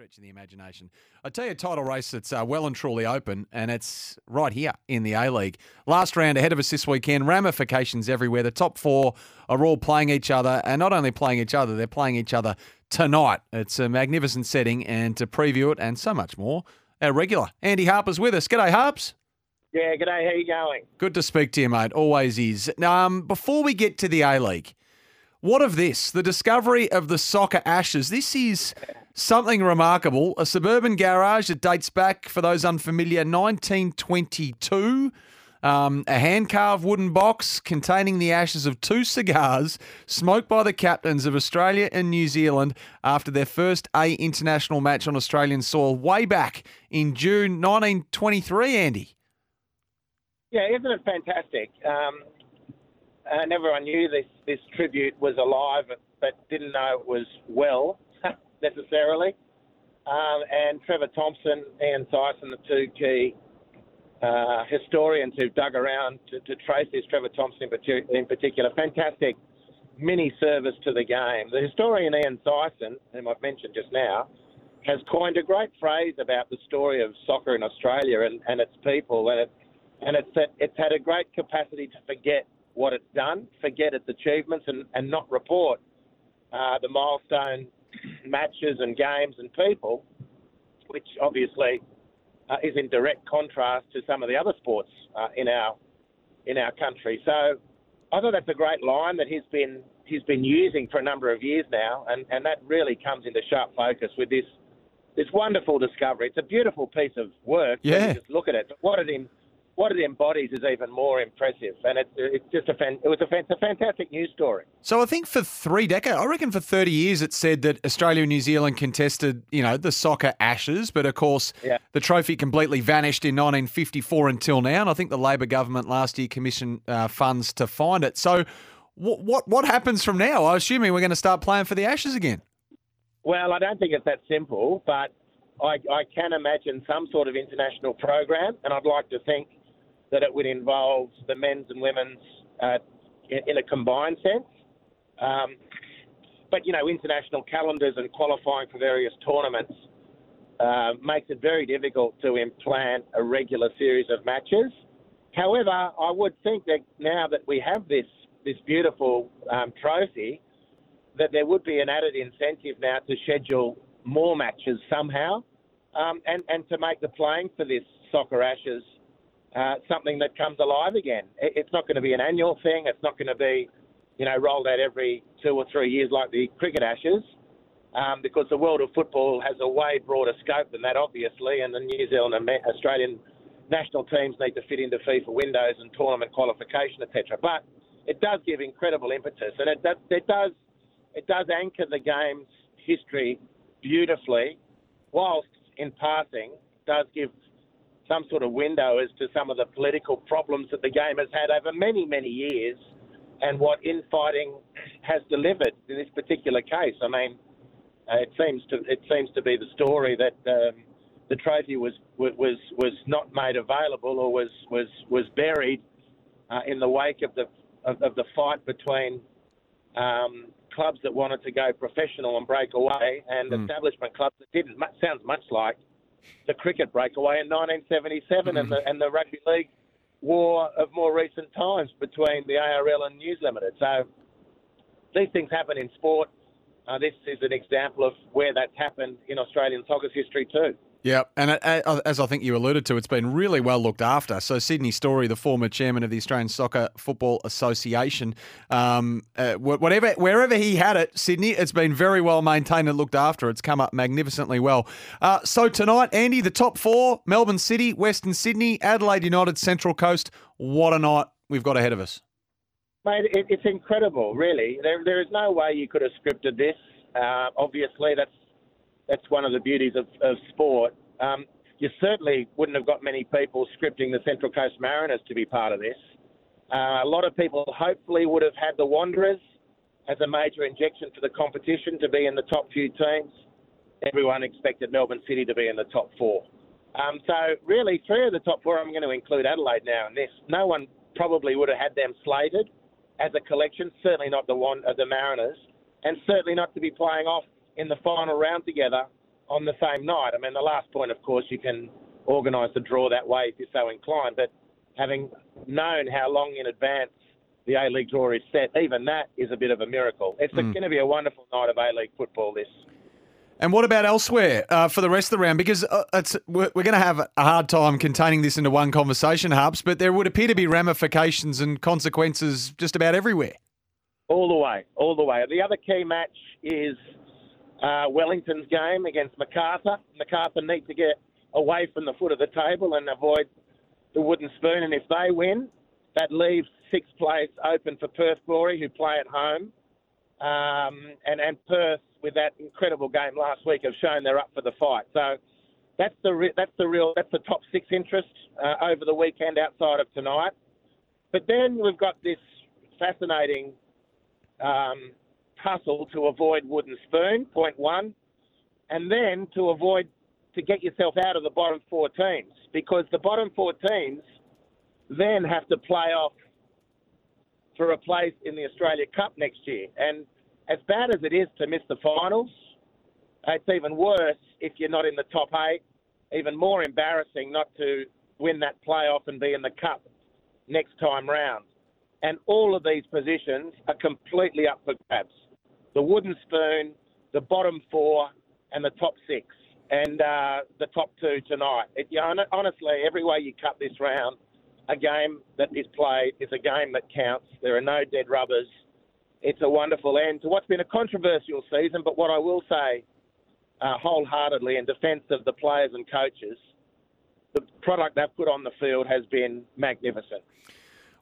stretching the imagination. I tell you, a title race that's uh, well and truly open, and it's right here in the A League. Last round ahead of us this weekend, ramifications everywhere. The top four are all playing each other, and not only playing each other, they're playing each other tonight. It's a magnificent setting, and to preview it and so much more, our regular Andy Harper's with us. G'day, Harps. Yeah, g'day. How you going? Good to speak to you, mate. Always is. Now, um, before we get to the A League, what of this? The discovery of the soccer ashes. This is something remarkable. A suburban garage that dates back, for those unfamiliar, 1922. Um, a hand carved wooden box containing the ashes of two cigars smoked by the captains of Australia and New Zealand after their first A international match on Australian soil way back in June 1923, Andy. Yeah, isn't it fantastic? Um, and everyone knew this, this tribute was alive, but didn't know it was well necessarily. Um, and Trevor Thompson, Ian Syson, the two key uh, historians who've dug around to, to trace this, Trevor Thompson in, in, particular, fantastic mini service to the game. The historian Ian Syson, whom I've mentioned just now, has coined a great phrase about the story of soccer in Australia and, and its people, and, it, and it's, that it's had a great capacity to forget what it's done, forget its achievements, and, and not report uh, the milestone matches and games and people, which obviously uh, is in direct contrast to some of the other sports uh, in our in our country. So I thought that's a great line that he's been he's been using for a number of years now, and, and that really comes into sharp focus with this this wonderful discovery. It's a beautiful piece of work. Yeah. just look at it. But what it in, what it embodies is even more impressive, and it's it's just a fan, it was a, fan, a fantastic news story. So I think for three decades, I reckon for thirty years, it said that Australia and New Zealand contested, you know, the soccer ashes, but of course, yeah. the trophy completely vanished in 1954 until now, and I think the Labor government last year commissioned uh, funds to find it. So. What, what what happens from now? I'm assuming we're going to start playing for the Ashes again. Well, I don't think it's that simple, but I, I can imagine some sort of international program, and I'd like to think that it would involve the men's and women's uh, in, a combined sense. Um, but, you know, international calendars and qualifying for various tournaments uh, makes it very difficult to implant a regular series of matches. However, I would think that now that we have this this beautiful um, trophy, that there would be an added incentive now to schedule more matches somehow, um, and and to make the playing for this soccer ashes uh, something that comes alive again. It's not going to be an annual thing. It's not going to be, you know, rolled out every two or three years like the cricket ashes, um, because the world of football has a way broader scope than that, obviously, and the New Zealand and Australian national teams need to fit into FIFA windows and tournament qualification, etc. But it does give incredible impetus, and it does, it does it does anchor the game's history beautifully, whilst in passing does give some sort of window as to some of the political problems that the game has had over many, many years and what infighting has delivered in this particular case. I mean, uh, it seems to it seems to be the story that um, the trophy was was was not made available or was was was buried uh, in the wake of the of, of the fight between um, clubs that wanted to go professional and break away and mm. establishment clubs that didn't. Sounds much like the cricket breakaway in 1977 mm. and, the, and the rugby league war of more recent times between the ARL and News Limited. So these things happen in sport. Uh, this is an example of where that's happened in Australian soccer's history too. Yeah, and as I think you alluded to, it's been really well looked after. So Sydney Storey, the former chairman of the Australian Soccer Football Association, um, uh, whatever wherever he had it, Sydney, it's been very well maintained and looked after. It's come up magnificently well. Uh, so tonight, Andy, the top four: Melbourne City, Western Sydney, Adelaide United, Central Coast. What a night we've got ahead of us. Mate, it, it's incredible, really. There, there is no way you could have scripted this. Uh, obviously, that's that's one of the beauties of, of sport. Um, you certainly wouldn't have got many people scripting the Central Coast Mariners to be part of this. Uh, a lot of people hopefully would have had the Wanderers as a major injection for the competition to be in the top few teams. Everyone expected Melbourne City to be in the top four. Um, so really, three of the top four, I'm going to include Adelaide now in this. No one probably would have had them slated as a collection. Certainly not the one of the Mariners, and certainly not to be playing off in the final round together on the same night. I mean, the last point, of course, you can organise the draw that way if you're so inclined. But having known how long in advance the A League draw is set, even that is a bit of a miracle. It's mm. going to be a wonderful night of A League football. This. And what about elsewhere uh, for the rest of the round? Because uh, we're, we're going to have a hard time containing this into one conversation, Hubs, but there would appear to be ramifications and consequences just about everywhere. All the way, all the way. The other key match is uh, Wellington's game against Macarthur. Macarthur need to get away from the foot of the table and avoid the wooden spoon. And if they win, that leaves sixth place open for Perth Glory, who play at home. Um, and, and Perth, with that incredible game last week, have shown they're up for the fight. So that's the re- that's the real that's the top six interest uh, over the weekend outside of tonight. But then we've got this fascinating um, to avoid wooden spoon, point one, and then to avoid to get yourself out of the bottom four teams because the bottom four teams then have to play off for a place in the Australia Cup next year. And as bad as it is to miss the finals, it's even worse if you're not in the top eight. Even more embarrassing not to win that playoff and be in the cup next time round. And all of these positions are completely up for grabs the wooden spoon, the bottom four, and the top six, and uh, the top two tonight. It, you know, honestly, every way you cut this round, a game that is played is a game that counts. There are no dead rubbers. It's a wonderful end to what's been a controversial season, but what I will say uh, wholeheartedly in defence of the players and coaches, the product they've put on the field has been magnificent.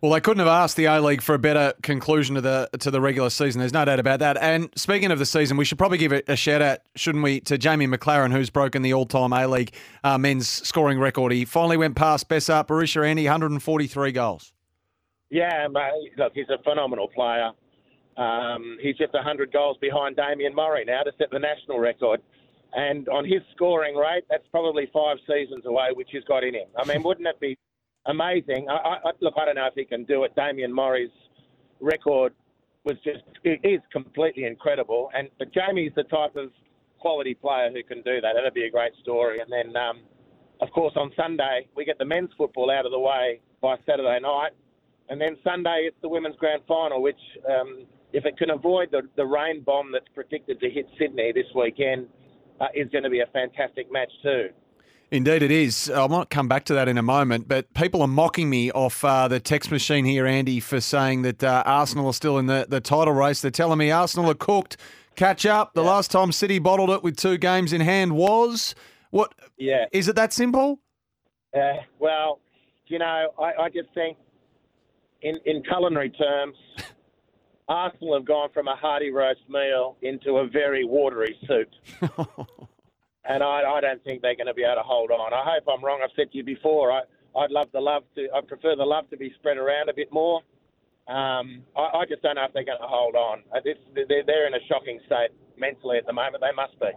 Well, they couldn't have asked the A League for a better conclusion to the to the regular season. There's no doubt about that. And speaking of the season, we should probably give a shout out, shouldn't we, to Jamie Maclaren, who's broken the all-time A League uh, men's scoring record. He finally went past Besart Berisha Andy, 143 goals. Yeah, mate, look, he's a phenomenal player. Um, he's just 100 goals behind Damian Mori now to set the national record. And on his scoring rate, that's probably five seasons away, which he's got in him. I mean, wouldn't it be amazing. I, I, look, I don't know if he can do it. Damian Mori's record was just it is completely incredible. And but Jamie's the type of quality player who can do that. That'd be a great story. And then, um, of course, on Sunday we get the men's football out of the way by Saturday night, and then Sunday it's the women's grand final, which. Um, if it can avoid the, the rain bomb that's predicted to hit Sydney this weekend, uh, is going to be a fantastic match too. Indeed, it is. I might come back to that in a moment, but people are mocking me off uh, the text machine here, Andy, for saying that uh, Arsenal are still in the, the title race. They're telling me Arsenal are cooked. Catch up. The yeah. last time City bottled it with two games in hand was what? Yeah. Is it that simple? Uh, well, you know, I, I just think in, in culinary terms, Arsenal have gone from a hearty roast meal into a very watery soup. and I, I don't think they're going to be able to hold on. I hope I'm wrong. I've said to you before. I, I'd love the love to. I prefer the love to be spread around a bit more. Um, I, I just don't know if they're going to hold on. They're, they're in a shocking state mentally at the moment. They must be.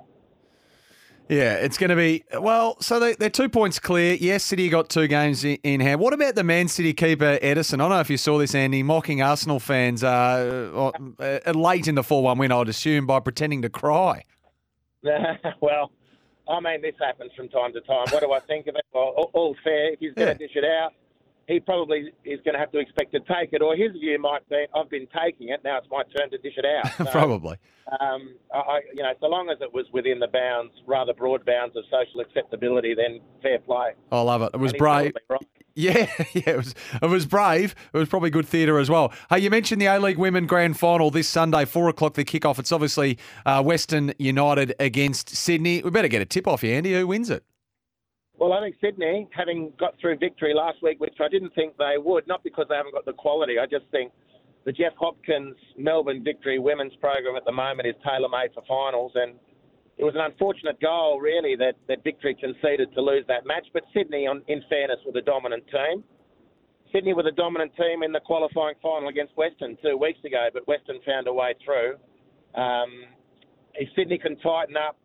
Yeah, it's going to be well. So they, they're two points clear. Yes, City got two games in, in, hand. What about the Man City keeper Ederson? I don't know if you saw this, Andy, mocking Arsenal fans uh, uh, late in the four-one win. I'd assume by pretending to cry. well, I mean, this happens from time to time. What do I think of it? Well, all, all fair. If he's going to yeah. dish it out, he probably is going to have to expect to take it, or his view might be, "I've been taking it. Now it's my turn to dish it out." So, probably. Um, I, you know, so long as it was within the bounds, rather broad bounds of social acceptability, then fair play. I love it. It was brave. Right. Yeah, yeah, it was it was brave. It was probably good theatre as well. Hey, you mentioned the A League Women Grand Final this Sunday, four o'clock the kickoff. It's obviously uh, Western United against Sydney. We better get a tip off you, Andy. Who wins it? Well, I think Sydney, having got through victory last week, which I didn't think they would, not because they haven't got the quality. I just think the Jeff Hopkins Melbourne Victory Women's program at the moment is tailor made for finals, and it was an unfortunate goal, really, that, that Victory conceded to lose that match. But Sydney, on, in fairness, were the dominant team. Sydney were the dominant team in the qualifying final against Western two weeks ago, but Western found a way through. Um, if Sydney can tighten up,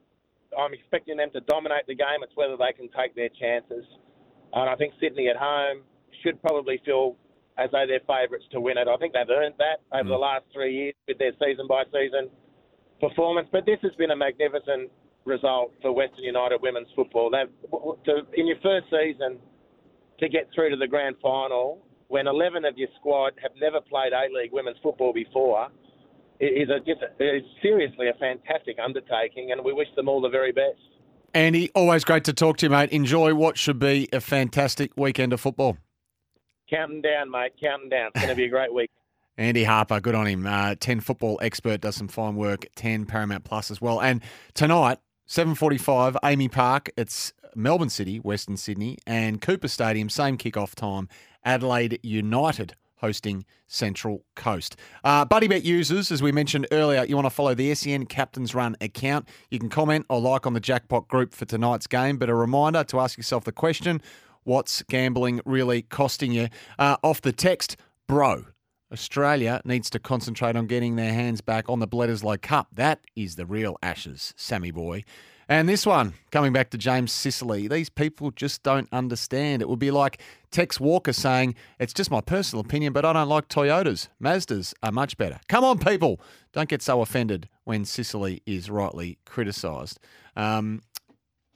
I'm expecting them to dominate the game. It's whether they can take their chances. And I think Sydney at home should probably feel as though they're favourites to win it. I think they've earned that over mm. the last three years with their season by season performance. But this has been a magnificent result for Western United women's football. They've to, in your first season to get through to the grand final when 11 of your squad have never played A League women's football before is a, just a, seriously a fantastic undertaking, and we wish them all the very best. Andy, always great to talk to you, mate. Enjoy what should be a fantastic weekend of football. Counting down, mate. Counting down. It's going to be a great week. Andy Harper, good on him. Uh, 10 football expert, does some fine work. 10 Paramount Plus as well. And tonight, 7.45, AAMI Park. It's Melbourne City, Western Sydney, and Coopers Stadium, same kickoff time. Adelaide United hosting Central Coast. Uh, Buddy Bet users, as we mentioned earlier, you want to follow the SEN Captain's Run account. You can comment or like on the jackpot group for tonight's game, but a reminder to ask yourself the question what's gambling really costing you? Uh, off the text, bro. Australia needs to concentrate on getting their hands back on the Bledisloe Cup. That is the real Ashes, Sammy boy. And this one, coming back to James Sicily, these people just don't understand. It would be like Tex Walker saying, It's just my personal opinion, but I don't like Toyotas. Mazdas are much better. Come on, people. Don't get so offended when Sicily is rightly criticised. Um,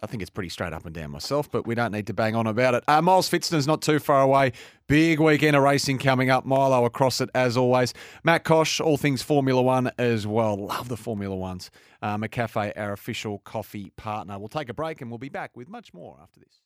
I think it's pretty straight up and down myself, but we don't need to bang on about it. Uh, Miles Fitzner's not too far away. Big weekend of racing coming up. Milo across it as always. Matt Kosh, all things Formula One as well. Love the Formula Ones. Uh, McCafe, our official coffee partner. We'll take a break and we'll be back with much more after this.